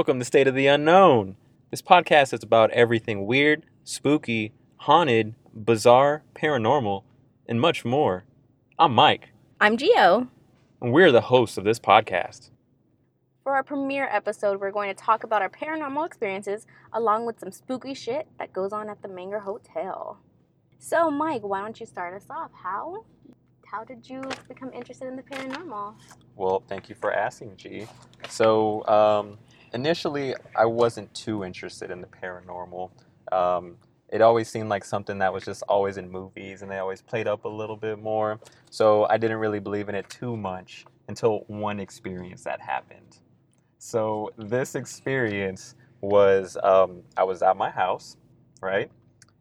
Welcome to State of the Unknown. This podcast is about everything weird, spooky, haunted, bizarre, paranormal, and much more. I'm Mike, I'm Geo. and we're the hosts of this podcast. For our premiere episode, we're going to talk about our paranormal experiences along with some spooky shit that goes on at the Menger Hotel. So, Mike, why don't you start us off? How how did you become interested in the paranormal? Well, thank you for asking, G. So, um, initially, I wasn't too interested in the paranormal. Um, it always seemed like something that was just always in movies and they always played up a little bit more. So, I didn't really believe in it too much until one experience that happened. So, this experience was um, I was at my house, right?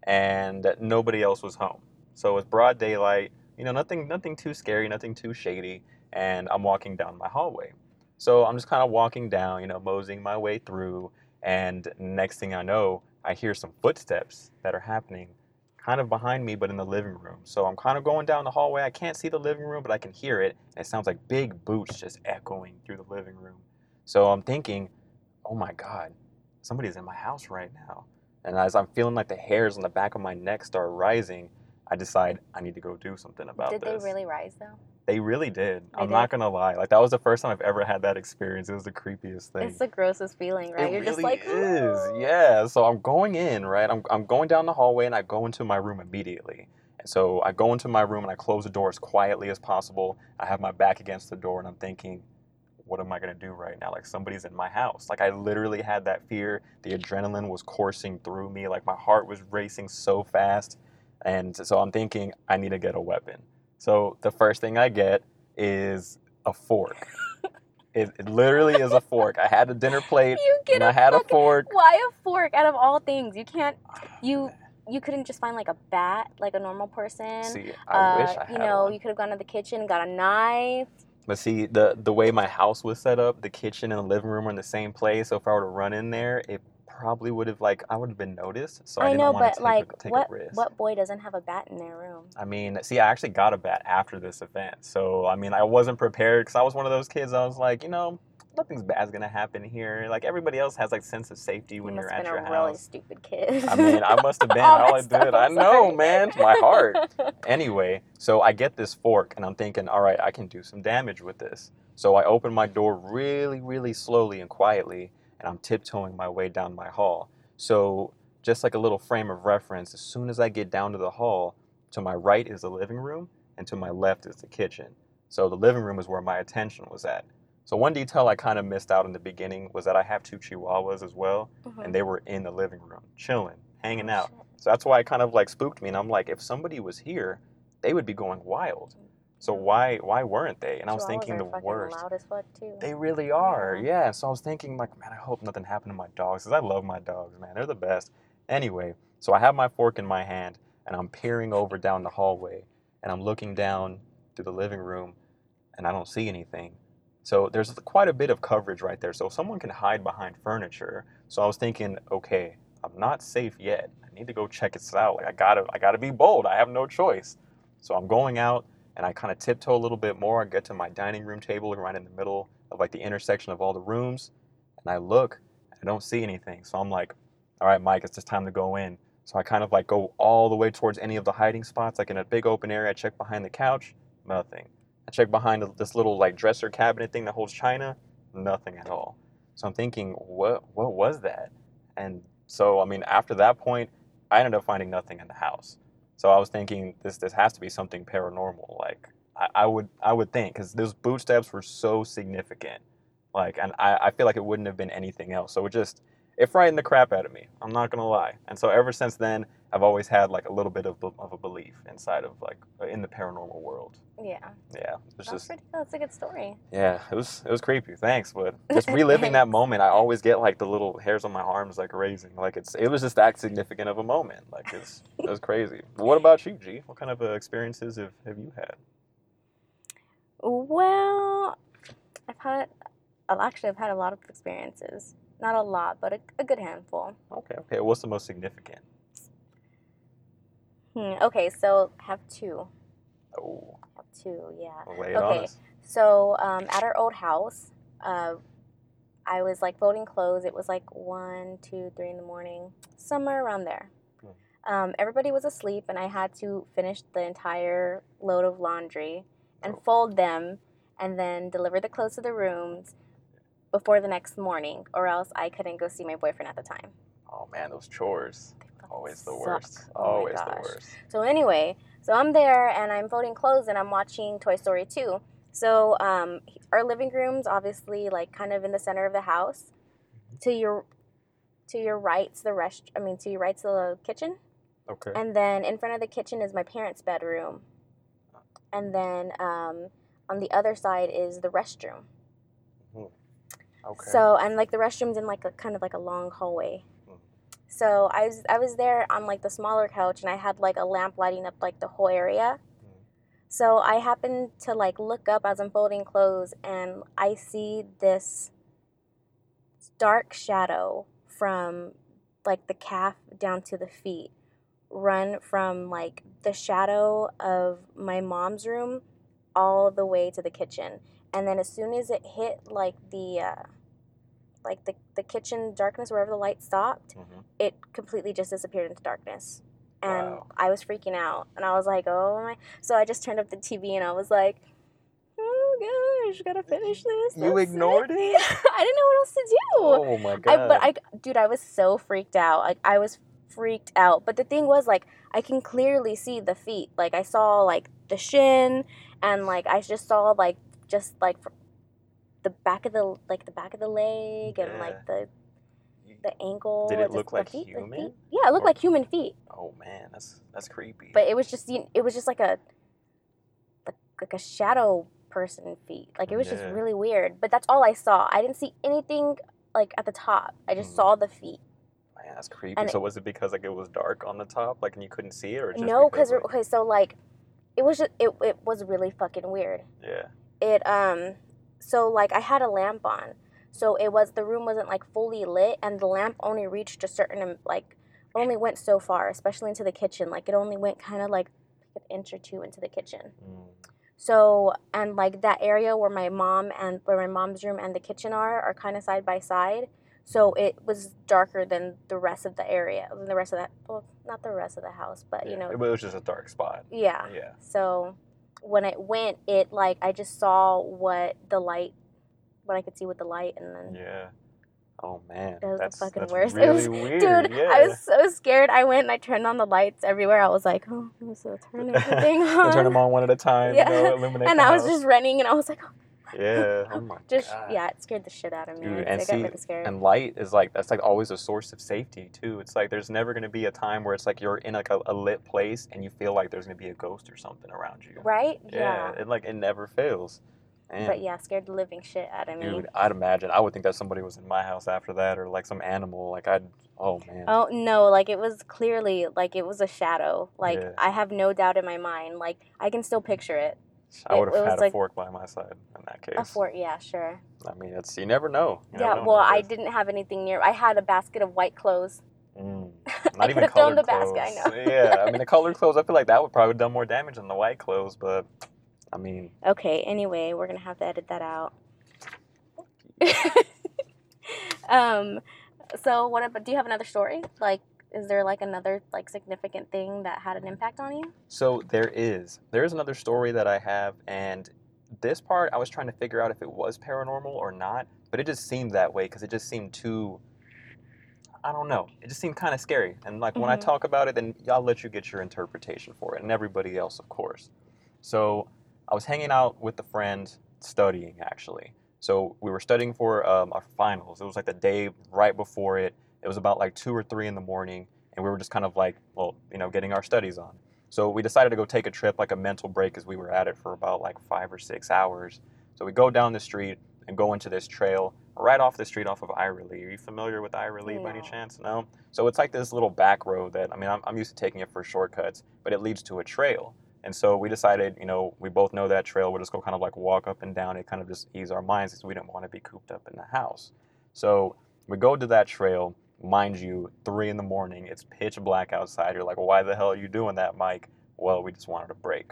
And nobody else was home. So, it was broad daylight, you know, nothing, nothing too scary, nothing too shady and I'm walking down my hallway. So I'm just kind of walking down, you know, moseying my way through, and next thing I know, I hear some footsteps that are happening kind of behind me, but in the living room. So I'm kind of going down the hallway. I can't see the living room, but I can hear it. And it sounds like big boots just echoing through the living room. So I'm thinking, oh my God, somebody's in my house right now. And as I'm feeling like the hairs on the back of my neck start rising, I decide I need to go do something about did this. Did they really rise though? They really did. They I'm not gonna lie. Like that was the first time I've ever had that experience. It was the creepiest thing. It's the grossest feeling, right? It You're just really like, is. Yeah. So I'm going in, right? I'm I'm going down the hallway and I go into my room immediately. And so I go into my room and I close the door as quietly as possible. I have my back against the door and I'm thinking, what am I gonna do right now? Like somebody's in my house. Like I literally had that fear. The adrenaline was coursing through me. Like my heart was racing so fast. And so I'm thinking, I need to get a weapon. So the first thing I get is a fork. it, it literally is a fork. I had a dinner plate and I had a fork. Why a fork out of all things? You can't you you couldn't just find like a bat like a normal person. See, I wish Uh, I had you know, one. you could have gone to the kitchen, got a knife. But see, the the way my house was set up, the kitchen and the living room were in the same place. So if I were to run in there, it probably would have like I would have been noticed. So I, I, didn't know, want but to take, like, a, take what a risk. what boy doesn't have a bat in their room? I mean, see, I actually got a bat after this event. So I mean, I wasn't prepared because I was one of those kids. I was like, you know, nothing's bad's gonna happen here. Like everybody else has like sense of safety when you you're must at your been a really house. stupid kid. I mean, I must have been. All I did, I know, man, to my heart. Anyway, so I get this fork and I'm thinking, all right, I can do some damage with this. So I open my door really, really slowly and quietly, and I'm tiptoeing my way down my hall. So, just like a little frame of reference, as soon as I get down to the hall, to my right is the living room, and to my left is the kitchen. So, the living room is where my attention was at. So, one detail I kind of missed out in the beginning was that I have two chihuahuas as well, Mhm. and they were in the living room, chilling, hanging Oh, out. So that's why it kind of like spooked me. And I'm like, if somebody was here, they would be going wild. So why why weren't they? And I was Chihuahuas thinking the worst. Loud as fuck too. They really are, Yeah. yeah. So I was thinking like, man, I hope nothing happened to my dogs because I love my dogs, man. They're the best. Anyway, so I have my fork in my hand and I'm peering over down the hallway and I'm looking down through the living room and I don't see anything. So there's quite a bit of coverage right there. So someone can hide behind furniture. So I was thinking, okay, I'm not safe yet. I need to go check this out. Like I gotta, I gotta be bold. I have no choice. So I'm going out and I kind of tiptoe a little bit more. I get to my dining room table right in the middle of like the intersection of all the rooms, and I look. I don't see anything. So I'm like, all right, Mike, it's just time to go in. So I kind of like go all the way towards any of the hiding spots, like in a big open area. I check behind the couch, nothing. I check behind this little like dresser cabinet thing that holds china, nothing at all. So I'm thinking, what what was that? And so I mean, after that point, I ended up finding nothing in the house. So I was thinking, this this has to be something paranormal. Like I, I would I would think because those boot steps were so significant. Like, and I, I feel like it wouldn't have been anything else. So it just it frightened the crap out of me. I'm not gonna lie. And so ever since then, I've always had like a little bit of, of a belief inside of like in the paranormal world. yeah, Yeah, it's that's just pretty cool. That's a good story. yeah, it was it was creepy. Thanks, but just reliving that moment, I always get like the little hairs on my arms like raising. Like it's it was just that significant of a moment. Like it's it was crazy. But what about you, G? What kind of uh, experiences have, have you had? Well, I've had, well, actually, I've had a lot of experiences. Not a lot, but a, a good handful. Okay, okay. What's the most significant? Hmm, okay, so I have two. Oh, have two, yeah. lay it on Okay. us. So um, at our old house, uh, I was like folding clothes. It was like one, two, three in the morning, somewhere around there. Hmm. Um, everybody was asleep, and I had to finish the entire load of laundry and Oh. fold them, and then deliver the clothes to the rooms before the next morning, or else I couldn't go see my boyfriend at the time. Oh man, those chores. Always the worst. Oh Always the worst. So anyway, so I'm there and I'm folding clothes and I'm watching Toy Story 2. So um, our living room's obviously like kind of in the center of the house. To your to your right's the rest. I mean, to your right's the kitchen, Okay. and then in front of the kitchen is my parents' bedroom, and then um, on the other side is the restroom. Okay. So and like the restrooms in like a kind of like a long hallway. So I was I was there on like the smaller couch and I had like a lamp lighting up like the whole area. Hmm. So I happened to like look up as I'm folding clothes and I see this dark shadow from like the calf down to the feet run from like the shadow of my mom's room all the way to the kitchen and then as soon as it hit like the uh, like the, the kitchen darkness wherever the light stopped Mhm. it completely just disappeared into darkness and Wow. i was freaking out and i was like oh my so i just turned up the tv and i was like oh gosh gotta finish this You That's ignored it? i didn't know what else to do Oh my I, god. but I, dude, I was so freaked out. Like I was freaked out. But the thing was, like, I can clearly see the feet. Like I saw like the shin, and like I just saw like just like the back of the like the back of the leg and Yeah. like the the ankle. Did it look like feet, human? feet. Yeah, it looked Or- like human feet. oh man, that's that's creepy. But it was just you- it was just like a like, like a shadow person feet. Like it was just really weird. But that's all I saw. I didn't see anything like at the top. I just Mhm. saw the feet. man, that's creepy. and so was it because like it was dark on the top, like and you couldn't see it, or just no, because because like, okay, so like it was just it, it was really fucking weird. yeah. It um so like I had a lamp on. So it was the room wasn't like fully lit and the lamp only reached a certain like only went so far, especially into the kitchen. Like it only went kind of like an inch or two into the kitchen. Mm. So and like that area where my mom and where my mom's room and the kitchen are are kind of side by side. So it was darker than the rest of the area, than the rest of that. Well, not the rest of the house, but Yeah, you know, it was just a dark spot. yeah. Yeah. So when it went, it like I just saw what the light, what I could see with the light, and then Yeah. Oh man, That was the that's fucking that's worst. It was- weird. dude, yeah. I was so scared. I went and I turned on the lights everywhere. I was like, oh, I'm so turn everything on. Turn them on one at a time. Yeah. You know, illuminate and the I was just running, and I was like, oh, Yeah. Oh my just god. yeah, it scared the shit out of me. Dude, and I see, got really scared. And light is like that's like always a source of safety too. It's like there's never gonna be a time where it's like you're in like a, a lit place and you feel like there's gonna be a ghost or something around you. right? Yeah. It like it never fails. Man. But yeah, scared the living shit out of me. Dude, I'd imagine I would think that somebody was in my house after that or like some animal. Like I'd oh man. Oh no, like it was clearly like it was a shadow. Like Yeah. I have no doubt in my mind. Like I can still picture it. I would have had a like- fork by my side in that case. A fork, yeah, sure. I mean, it's you never know. You Yeah, never know well, I didn't have anything near. I had a basket of white clothes. Mm. I Not even could've thrown colored the basket, I clothes. know. yeah, I mean the colored clothes. I feel like that would probably have done more damage than the white clothes. But I mean, Okay, anyway, we're gonna have to edit that out. um, so what about? Do you have another story? Like, is there like another like significant thing that had an impact on you? so there is there is another story that I have, and this part I was trying to figure out if it was paranormal or not, but it just seemed that way because it just seemed too. I don't know. It just seemed kind of scary, and like when I Mhm. talk about it, then I'll let you get your interpretation for it, and everybody else, of course. So I was hanging out with a friend studying actually. So we were studying for um, our finals. It was like the day right before it. It was about like two or three in the morning, and we were just kind of like, well, you know, getting our studies on. So we decided to go take a trip, like a mental break, as we were at it for about like five or six hours. So we go down the street and go into this trail right off the street off of Ira Lee. Are you familiar with Ira Lee by any chance? No. So it's like this little back road that I mean, I'm, I'm used to taking it for shortcuts, but it leads to a trail. And so we decided, you know, we both know that trail. We'll just go kind of like walk up and down it, kind of just ease our minds because we didn't want to be cooped up in the house. So we go to that trail, mind you, three in the morning. It's pitch black outside. You're like, why the hell are you doing that, Mike? Well, we just wanted a break.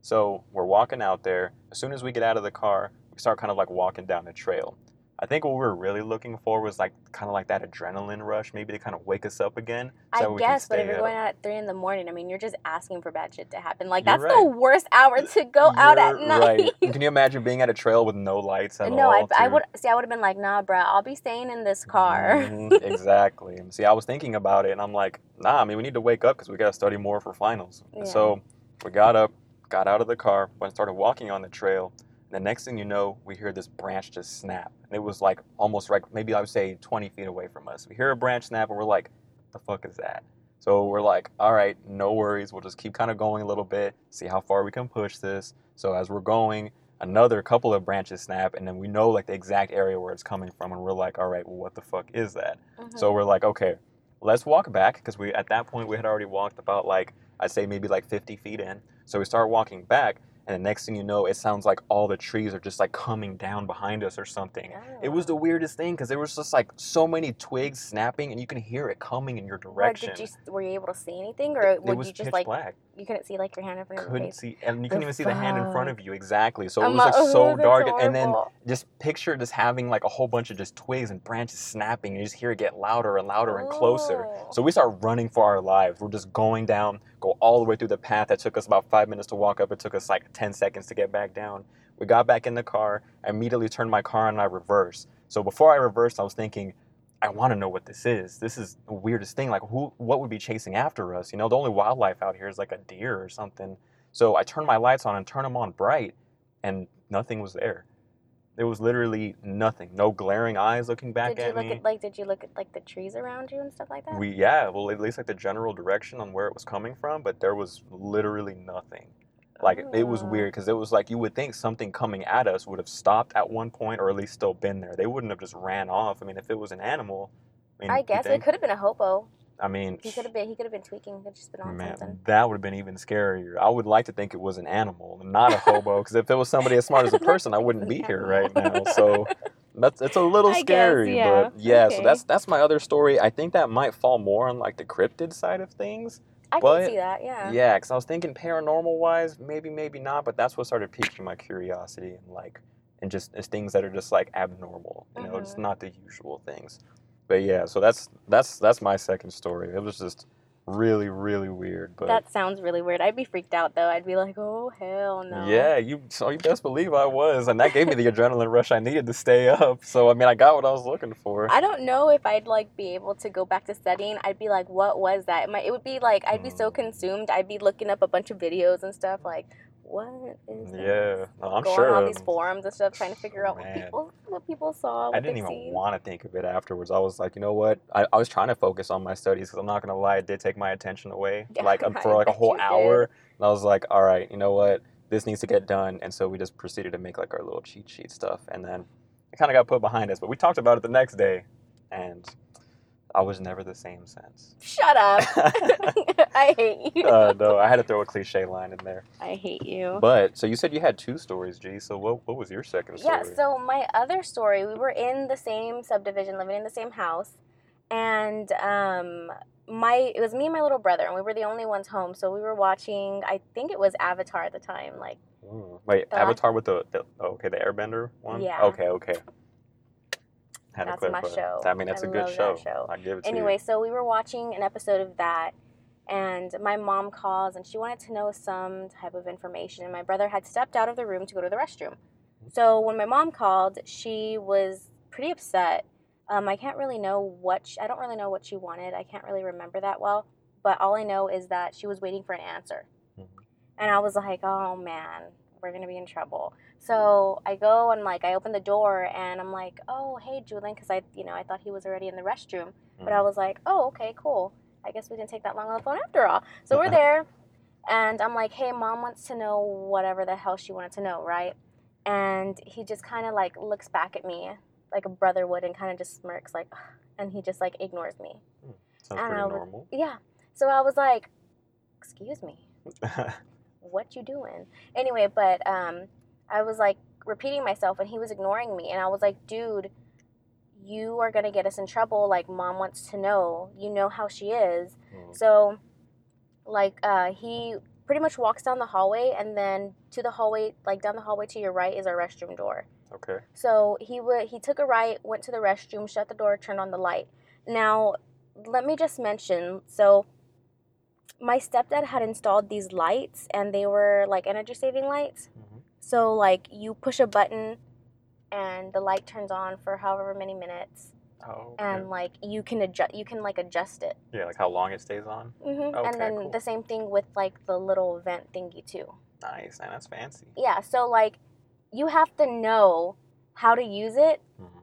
So we're walking out there. As soon as we get out of the car, we start kind of like walking down the trail. I think what we were really looking for was like kind of like that adrenaline rush, maybe to kind of wake us up again. so I guess, but if you're going out at three in the morning, I mean, you're just asking for bad shit to happen. Like You're that's the worst hour to go out at night. Right. Can you imagine being at a trail with no lights at no, all? I, I would see. I would have been like, nah, bruh, I'll be staying in this car. Mhm, exactly. See, I was thinking about it, and I'm like, nah. I mean, we need to wake up because we gotta study more for finals. And Yeah. So we got up, got out of the car, went and started walking on the trail. The next thing you know, we hear this branch just snap, and it was like almost like maybe I would say 20 feet away from us. We hear a branch snap, and we're like, the fuck is that? So we're like, all right, no worries. We'll just keep kind of going a little bit, see how far we can push this. So as we're going, another couple of branches snap, and then we know like the exact area where it's coming from, and we're like, all right, well, what the fuck is that? So mm-hmm. we're like, okay, let's walk back because we at that point we had already walked about like I'd say maybe like 50 feet in. So we start walking back, and the next thing you know, it sounds like all the trees are just like coming down behind us or something. It was the Oh. weirdest thing because there was just like so many twigs snapping, and you can hear it coming in your direction. did you were you able to see anything, or it would was you just pitch like black. You couldn't see like your hand in front of your Couldn't face? see, and you couldn't even see the hand in front of you exactly. So it I'm was like, so "Oh, that's dark, and then just picture just having like a whole bunch of just twigs and branches snapping, and you just hear it get louder and louder and closer. So we start running for our lives. We're just going down, go all the way through the path that took us about five minutes to walk up. It took us like 10 seconds to get back down. We got back in the car. I immediately turned my car on and I reversed. So before I reversed, I was thinking, I want to know what this is. This is the weirdest thing. Like, who, what would be chasing after us? You know, the only wildlife out here is like a deer or something. So I turned my lights on and turned them on bright, and nothing was there. There was literally nothing. No glaring eyes looking back did you at look me. at like did you look at like the trees around you and stuff like that? We yeah, well at least like the general direction on where it was coming from, but there was literally nothing. Like it was Oh. weird because it was like you would think something coming at us would have stopped at one point or at least still been there. They wouldn't have just ran off. I mean, if it was an animal, I, mean, I guess it could have been a hobo. I mean, He could have been. He could have been tweaking. Could have just been on man, something. that would have been even scarier. I would like to think it was an animal and not a hobo because if it was somebody as smart as a person, I wouldn't be here right now. So that's it's a little I guess, scary, yeah. but yeah. So that's that's my other story. I think that might fall more on like the cryptid side of things. I but- can see that. Yeah. Yeah, because I was thinking paranormal wise, maybe, maybe not, but that's what started piquing my curiosity and like, and just it's things that are just like abnormal. You know, it's mm-hmm. not the usual things. But yeah, so that's that's that's my second story. It was just really, really weird. But That sounds really weird. I'd be freaked out though. I'd be like, oh hell no. yeah, you so you best believe I was, and that gave me the adrenaline rush I needed to stay up. So I mean, I got what I was looking for. I don't know if I'd like be able to go back to studying. I'd be like, what was that? It, might, it would be like I'd be so Mm. consumed. I'd be looking up a bunch of videos and stuff like, what is? Yeah, no, I'm Go sure. on these forums and stuff, trying to figure out what people what people saw. What I didn't even seen. want to think of it afterwards. I was like, you know what? I, I was trying to focus on my studies because I'm not gonna lie, it did take my attention away, Yeah, like um, for like a whole you did. hour. And I was like, all right, you know what? This needs to get done. And so we just proceeded to make like our little cheat sheet stuff, and then it kind of got put behind us. But we talked about it the next day, and I was never the same since. Shut up. I hate you. uh, no, I had to throw a cliche line in there. I hate you. But so you said you had two stories, G. So what what was your second story? Yeah, so my other story, we were in the same subdivision, living in the same house, and um, my it was me and my little brother, and we were the only ones home. So we were watching, I think it was Avatar at the time, like Ooh. Wait, The last- Avatar with the, the okay, the Airbender one. Yeah. Okay, okay. Had to That's my show. I mean, that's I a good show. show. I give it to anyway, so we were watching an episode of that, and my mom calls and she wanted to know some type of information, and my brother had stepped out of the room to go to the restroom. So when my mom called, she was pretty upset. Um, I can't really know what she, I don't really know what she wanted. I can't really remember that well, but all I know is that she was waiting for an answer, Mhm. and I was like, oh man, we're gonna be in trouble. So I go and like I open the door and I'm like, oh hey Julian, because I you know I thought he was already in the restroom. you. But I was like, oh, okay, cool. I guess we didn't take that long on the phone after all. So we're there, and I'm like, hey, mom wants to know whatever the hell she wanted to know, right? And he just kind of like looks back at me like a brother would and kind of just smirks, like, "Ugh," and he just like ignores me. Sounds and pretty I was- normal. Yeah. So I was like, excuse me, what you doing? Anyway, but um, I was like repeating myself, and he was ignoring me, and I was like, dude, you are gonna get us in trouble. Like, mom wants to know. You know how she is. Mm. So, like, uh, he pretty much walks down the hallway, and then to the hallway, like down the hallway to your right, is our restroom door. Okay. So he would he took a right, went to the restroom, shut the door, turned on the light. Now, let me just mention, so my stepdad had installed these lights and they were like energy saving lights. Mhm. So like you push a button and the light turns on for however many minutes Oh. Okay. and like you can adjust you can like adjust it. yeah, like how long it stays on. hmm Okay, and then cool. the same thing with like the little vent thingy too. Nice, and that's fancy. Yeah, so like you have to know how to use it Mhm.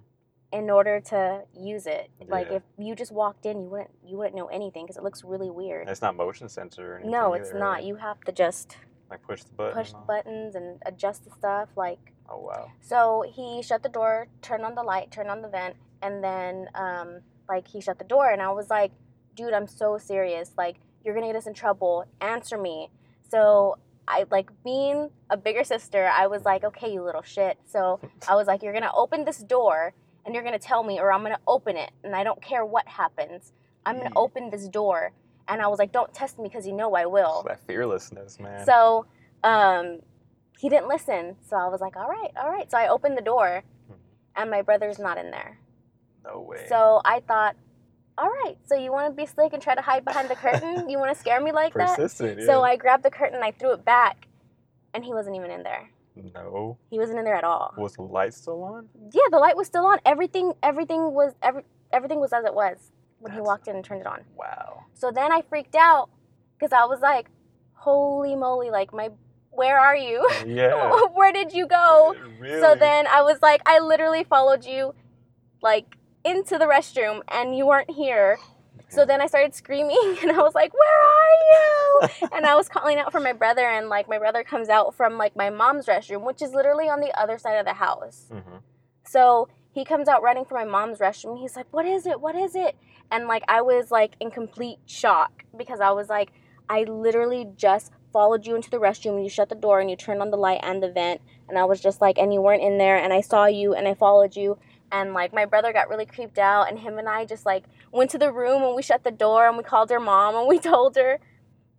in order to use it. Like Yeah. if you just walked in, you wouldn't you wouldn't know anything because it looks really weird. It's not motion sensor or anything. No, it's either, not. right? You have to just like push the button. push and the all? buttons and adjust the stuff. Like Oh wow. so, he shut the door, turned on the light, turned on the vent, and then um, like he shut the door, and I was like, dude, I'm so serious. Like you're gonna get us in trouble. Answer me. So. I like being a bigger sister. I was like, okay, you little shit. So I was like, you're gonna open this door and you're gonna tell me, or I'm gonna open it, and I don't care what happens. I'm gonna open this door, and I was like, don't test me because you know I will. That fearlessness, man. So, um, he didn't listen. So I was like, all right, all right. So I opened the door, Mhm. and my brother's not in there. no way. So I thought, all right. So you want to be slick and try to hide behind the curtain? you want to scare me like that? persistent. So. I grabbed the curtain, I threw it back, and he wasn't even in there. No. He wasn't in there at all. Was the light still on? Yeah, the light was still on. Everything, everything was every, everything was as it was when he walked in and turned it on. Wow. So then I freaked out because I was like, "Holy moly! Like my, where are you? Yeah. where did you go?" Really? So then I was like, I literally followed you, like into the restroom, and you weren't here. So then I started screaming, and I was like, "Where are you?" and I was calling out for my brother, and like my brother comes out from like my mom's restroom, which is literally on the other side of the house. hmm So he comes out running for my mom's restroom. He's like, "What is it? What is it?" And like I was like in complete shock because I was like, I literally just followed you into the restroom. And you shut the door and you turned on the light and the vent, and I was just like, and you weren't in there, and I saw you and I followed you. And like my brother got really creeped out, and him and I just like went to the room and we shut the door and we called her mom and we told her.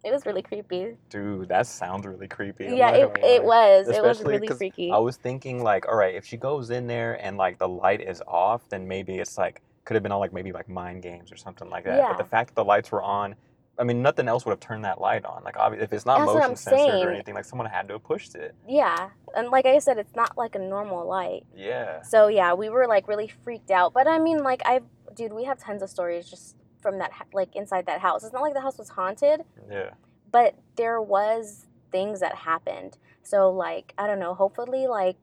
It was really creepy. Dude, that sounds really creepy. I'm yeah, it, it was. it was really freaky. I was thinking like, all right, if she goes in there and like the light is off, then maybe it's like could have been all like maybe like mind games or something like that. Yeah. But the fact that the lights were on, I mean, nothing else would have turned that light on. Like, obvi- if it's not That's what motion I'm censored saying. or anything, like someone had to have pushed it. yeah, and like I said, it's not like a normal light. Yeah. So yeah, we were like really freaked out. But I mean, like I, dude, we have tons of stories just from that, like inside that house. It's not like the house was haunted, Yeah. but there was things that happened. So like I don't know. Hopefully, like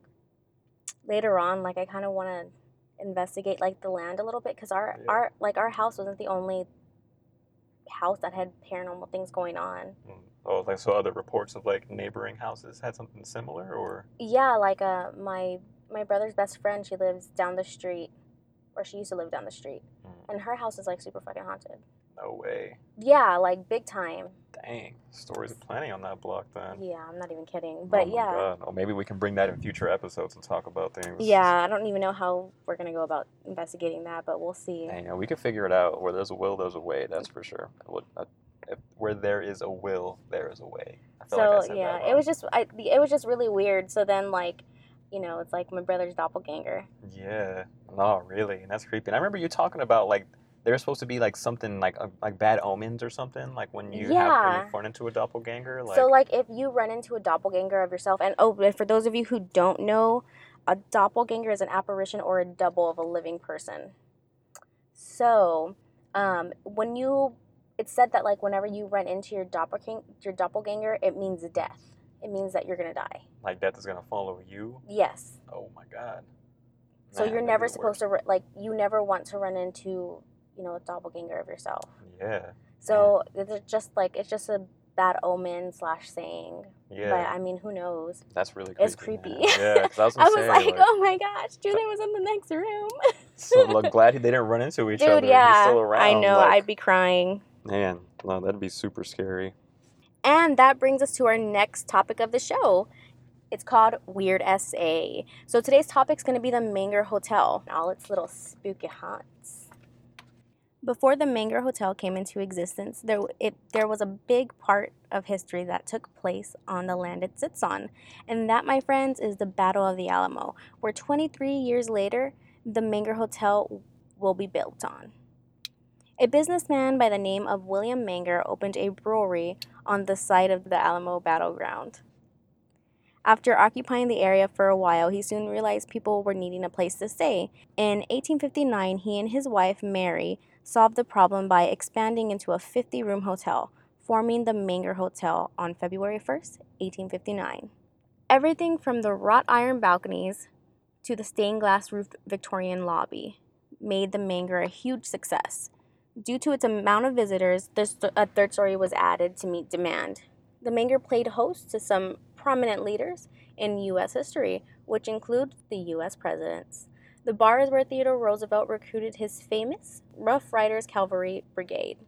later on, like I kind of want to investigate like the land a little bit because our Yeah. our like our house wasn't the only house that had paranormal things going on. Mm. Oh, like so other reports of like neighboring houses had something similar, or Yeah, like uh my my brother's best friend, she lives down the street, or she used to live down the street, Mm. and her house is like super fucking haunted. No way. Yeah, like big time. Dang, stories are plenty on that block then. Yeah, I'm not even kidding. Oh But my yeah, God. Oh, maybe we can bring that in future episodes and talk about things. yeah, I don't even know how we're gonna go about investigating that, but we'll see. You know, we can figure it out. Where there's a will, there's a way. That's for sure. I I- uh, if, where there is a will, there is a way. I feel like I So said yeah, it was just I, it was just really weird. So then like, you know, it's like my brother's doppelganger. Yeah. No, really, and that's creepy. And I remember you talking about like there's supposed to be like something like uh, like bad omens or something like when you have when Yeah. you run into a doppelganger. Like, so like if you run into a doppelganger of yourself, and oh, and for those of you who don't know, a doppelganger is an apparition or a double of a living person. So, um, when you, it's said that like whenever you run into your doppelganger, your doppelganger, it means death. It means that you're gonna die. like death is gonna follow you. Yes. Oh my god. So Man, you're never supposed to like you never want to run into, you know, a doppelganger of yourself. Yeah. So it's just like it's just a bad omen slash saying. Yeah. But I mean, who knows? that's really creepy. it's creepy. man. Yeah, 'cause I was, I was say, like, oh my gosh, Julian was in the next room. so look, glad they didn't run into each other. Dude, He's yeah. still around. I know, like, I'd be crying. Man, no, that'd be super scary. And that brings us to our next topic of the show. It's called Weird SA. So today's topic is going to be the Menger Hotel, and all its little spooky haunts. Before the Menger Hotel came into existence, there, it, there was a big part of history that took place on the land it sits on. And that, my friends, is the Battle of the Alamo, where 23 years later, the Menger Hotel will be built on. A businessman by the name of William Menger opened a brewery on the site of the Alamo battleground. After occupying the area for a while, he soon realized people were needing a place to stay. In 1859, he and his wife, Mary, solved the problem by expanding into a 50 room hotel, forming the Menger Hotel on February 1st, 1859. Everything from the wrought iron balconies to the stained glass roofed Victorian lobby made the Menger a huge success. Due to its amount of visitors, a third story was added to meet demand. The Menger played host to some prominent leaders in U.S. history, which include the U.S. presidents. The bar is where Theodore Roosevelt recruited his famous Rough Riders Cavalry Brigade.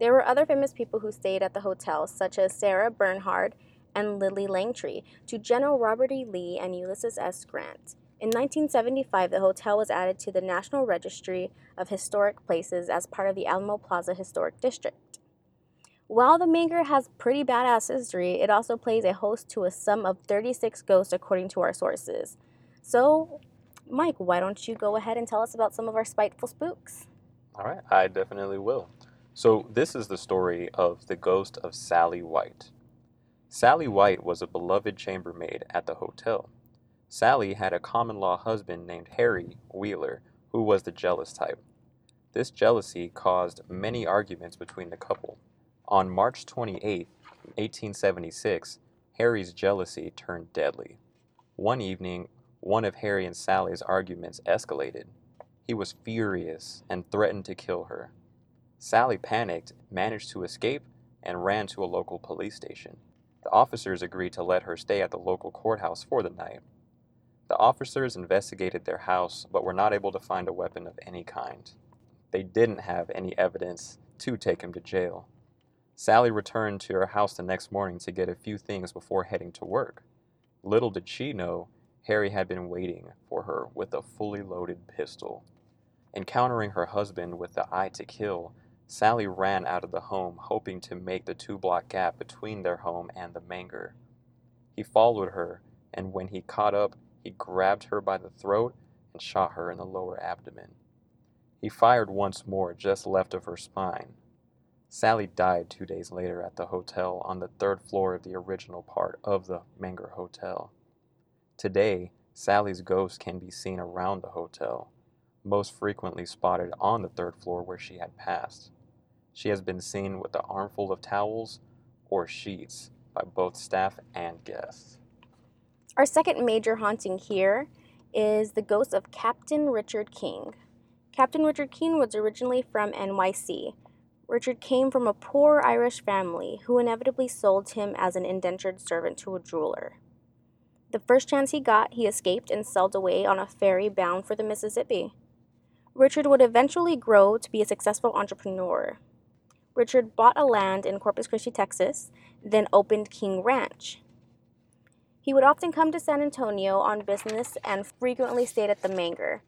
There were other famous people who stayed at the hotel, such as Sarah Bernhardt and Lillie Langtry, to General Robert E. Lee and Ulysses S. Grant. In 1975, the hotel was added to the National Registry of Historic Places as part of the Alamo Plaza Historic District. While the Menger has pretty badass history, it also plays a host to a sum of 36 ghosts according to our sources. So, Mike, why don't you go ahead and tell us about some of our spiteful spooks? All right, I definitely will. So, this is the story of the ghost of Sally White. Sally White was a beloved chambermaid at the hotel. Sally had a common law husband named Harry Wheeler, who was the jealous type. This jealousy caused many arguments between the couple. On March 28, 1876, Harry's jealousy turned deadly. One evening, one of Harry and Sally's arguments escalated. He was furious and threatened to kill her. Sally panicked, managed to escape, and ran to a local police station. The officers agreed to let her stay at the local courthouse for the night. The officers investigated their house but were not able to find a weapon of any kind. They didn't have any evidence to take him to jail. Sally returned to her house the next morning to get a few things before heading to work. Little did she know, Harry had been waiting for her with a fully loaded pistol. Encountering her husband with the eye to kill, Sally ran out of the home, hoping to make the two block gap between their home and the Menger. He followed her, and when he caught up, he grabbed her by the throat and shot her in the lower abdomen. He fired once more just left of her spine, Sally died two days later at the hotel on the third floor of the original part of the Menger Hotel. Today, Sally's ghost can be seen around the hotel, most frequently spotted on the third floor where she had passed. She has been seen with a armful of towels or sheets by both staff and guests. Our second major haunting here is the ghost of Captain Richard King. Captain Richard King was originally from NYC, Richard came from a poor Irish family who inevitably sold him as an indentured servant to a jeweler. The first chance he got, he escaped and sailed away on a ferry bound for the Mississippi. Richard would eventually grow to be a successful entrepreneur. Richard bought a land in Corpus Christi, Texas, then opened King Ranch. He would often come to San Antonio on business and frequently stayed at the Menger,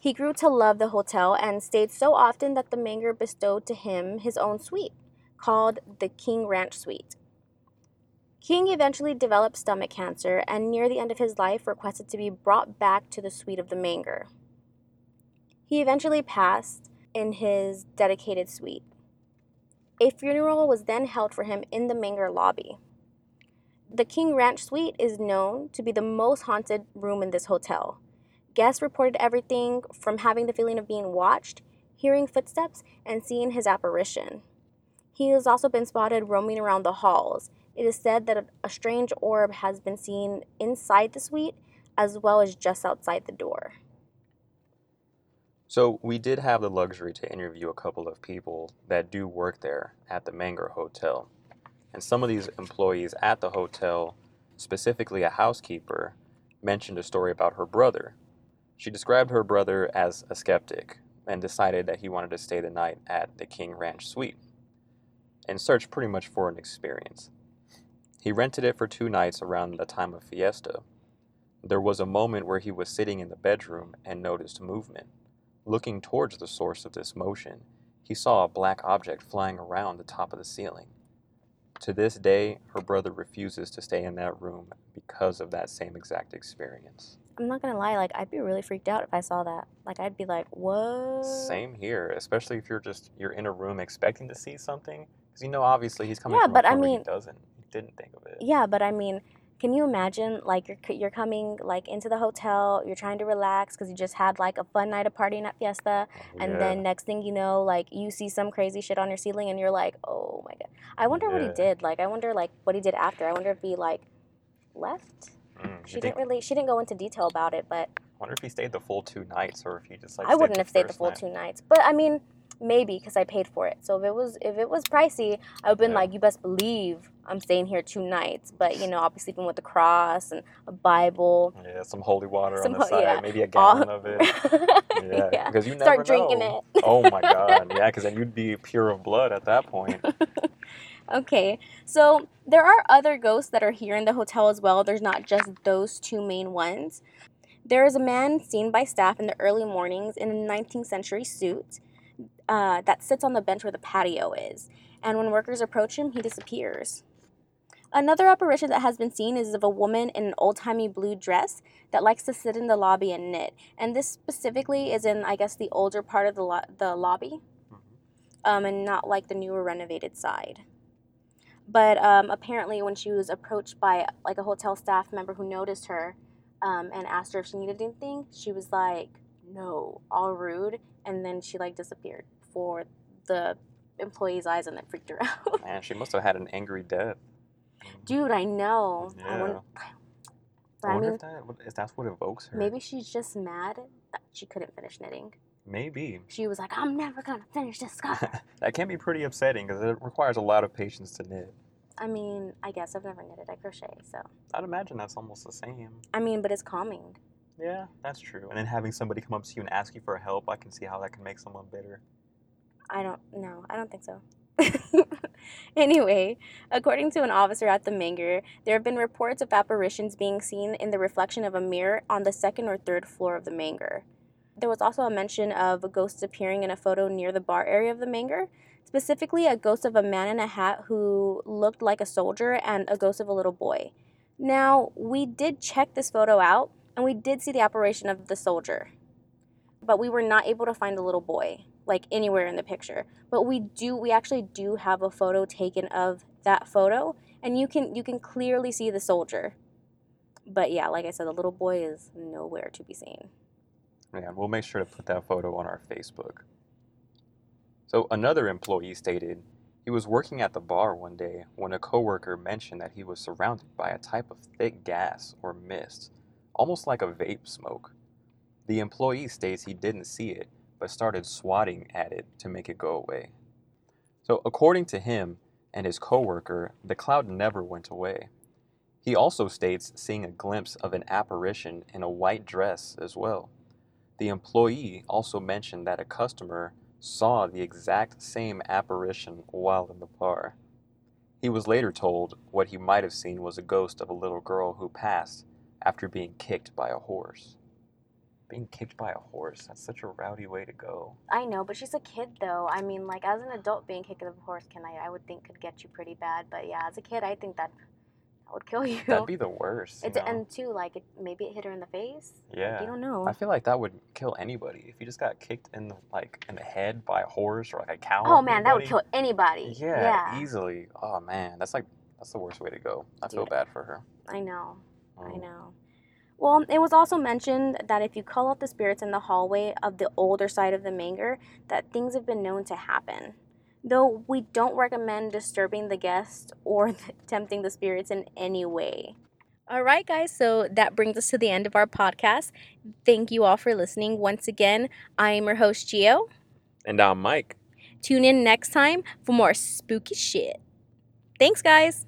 he grew to love the hotel and stayed so often that the Menger bestowed to him his own suite, called the King Ranch Suite. King eventually developed stomach cancer and near the end of his life requested to be brought back to the suite of the Menger. He eventually passed in his dedicated suite. A funeral was then held for him in the Menger lobby. The King Ranch Suite is known to be the most haunted room in this hotel. Guests reported everything from having the feeling of being watched, hearing footsteps, and seeing his apparition. He has also been spotted roaming around the halls. It is said that a strange orb has been seen inside the suite as well as just outside the door. So, we did have the luxury to interview a couple of people that do work there at the Menger Hotel. And some of these employees at the hotel, specifically a housekeeper, mentioned a story about her brother she described her brother as a skeptic and decided that he wanted to stay the night at the King Ranch Suite and searched pretty much for an experience. He rented it for two nights around the time of fiesta. There was a moment where he was sitting in the bedroom and noticed movement. Looking towards the source of this motion, he saw a black object flying around the top of the ceiling. To this day, her brother refuses to stay in that room because of that same exact experience. I'm not gonna lie, like I'd be really freaked out if I saw that. Like I'd be like, "What?" Same here, especially if you're just you're in a room expecting to see something, because you know obviously he's coming Yeah, but I mean- he doesn't, didn't think of it. Yeah, but I mean, can you imagine like you're you're coming like into the hotel, you're trying to relax because you just had like a fun night of partying at Fiesta, Oh, and yeah. then next thing you know, like you see some crazy shit on your ceiling, and you're like, "Oh my god!" I wonder what he did. Like, I wonder like what he did after. I wonder if he like left. Mm, She didn't really. She didn't go into detail about it, but I wonder if he stayed the full two nights or if he just like. I wouldn't have stayed the full night. two nights. But I mean, maybe because I paid for it. So if it was if it was pricey, I would been Yeah. like, you best believe I'm staying here two nights. But you know, I'll be sleeping with a cross and a Bible. Yeah, some holy water Some on the ho- side, yeah. maybe a All- gallon of it. Yeah, yeah. because you never Start drinking know. it. oh my god, yeah, because then you'd be pure of blood at that point. Okay, so there are other ghosts that are here in the hotel as well. There's not just those two main ones. There is a man seen by staff in the early mornings in a 19th century suit uh, that sits on the bench where the patio is. And when workers approach him, he disappears. Another apparition that has been seen is of a woman in an old timey blue dress that likes to sit in the lobby and knit. And this specifically is in, I guess, the older part of the, lo- the lobby Mhm. um, and not like the newer renovated side. But um, apparently, when she was approached by like a hotel staff member who noticed her um, and asked her if she needed anything, she was like, "No," all rude, and then she like disappeared for the employee's eyes, and that freaked her out. Man, she must have had an angry death. Dude, I know. I, Yeah. wonder, I but I wonder mean, if that if that's what evokes her. maybe she's just mad that she couldn't finish knitting. Maybe. She was like, "I'm never gonna finish this scarf." that can be pretty upsetting because it requires a lot of patience to knit. I mean, I guess I've never knitted. I crochet, so I'd imagine that's almost the same. I mean, but it's calming. Yeah, that's true. And then having somebody come up to you and ask you for help, I can see how that can make someone bitter. I don't know. I don't think so. anyway, according to an officer at the Menger, there have been reports of apparitions being seen in the reflection of a mirror on the second or third floor of the Menger. There was also a mention of ghosts appearing in a photo near the bar area of the Menger, specifically a ghost of a man in a hat who looked like a soldier and a ghost of a little boy. Now, we did check this photo out and we did see the apparition of the soldier, but we were not able to find the little boy like anywhere in the picture but we do we actually do have a photo taken of that photo and you can you can clearly see the soldier but yeah like i said the little boy is nowhere to be seen Yeah, we'll make sure to put that photo on our Facebook. So another employee stated he was working at the bar one day when a coworker mentioned that he was surrounded by a type of thick gas or mist, almost like a vape smoke. The employee states he didn't see it, but started swatting at it to make it go away. So according to him and his coworker, the cloud never went away. He also states seeing a glimpse of an apparition in a white dress as well. The employee also mentioned that a customer saw the exact same apparition while in the bar. He was later told what he might have seen was a ghost of a little girl who passed after being kicked by a horse. Being kicked by a horse, that's such a rowdy way to go. i know but she's a kid though i mean like as an adult being kicked of a horse can i i would think could get you pretty bad but yeah as a kid i think that that would kill you That'd be the worst. it's and too like it, maybe it hit her in the face yeah. you don't know I feel like that would kill anybody if you just got kicked in the like in the head by a horse or like a cow. oh man that would kill anybody Yeah, yeah easily. Oh man, that's like that's the worst way to go. I feel bad for her. i know I Mm. know. Well, it was also mentioned that if you call out the spirits in the hallway of the older side of the Menger, that things have been known to happen. Though we don't recommend disturbing the guests or tempting the spirits in any way. All right, guys, so that brings us to the end of our podcast. Thank you all for listening. Once again, I am your host, Gio. And I'm Mike. Tune in next time for more spooky shit. Thanks, guys.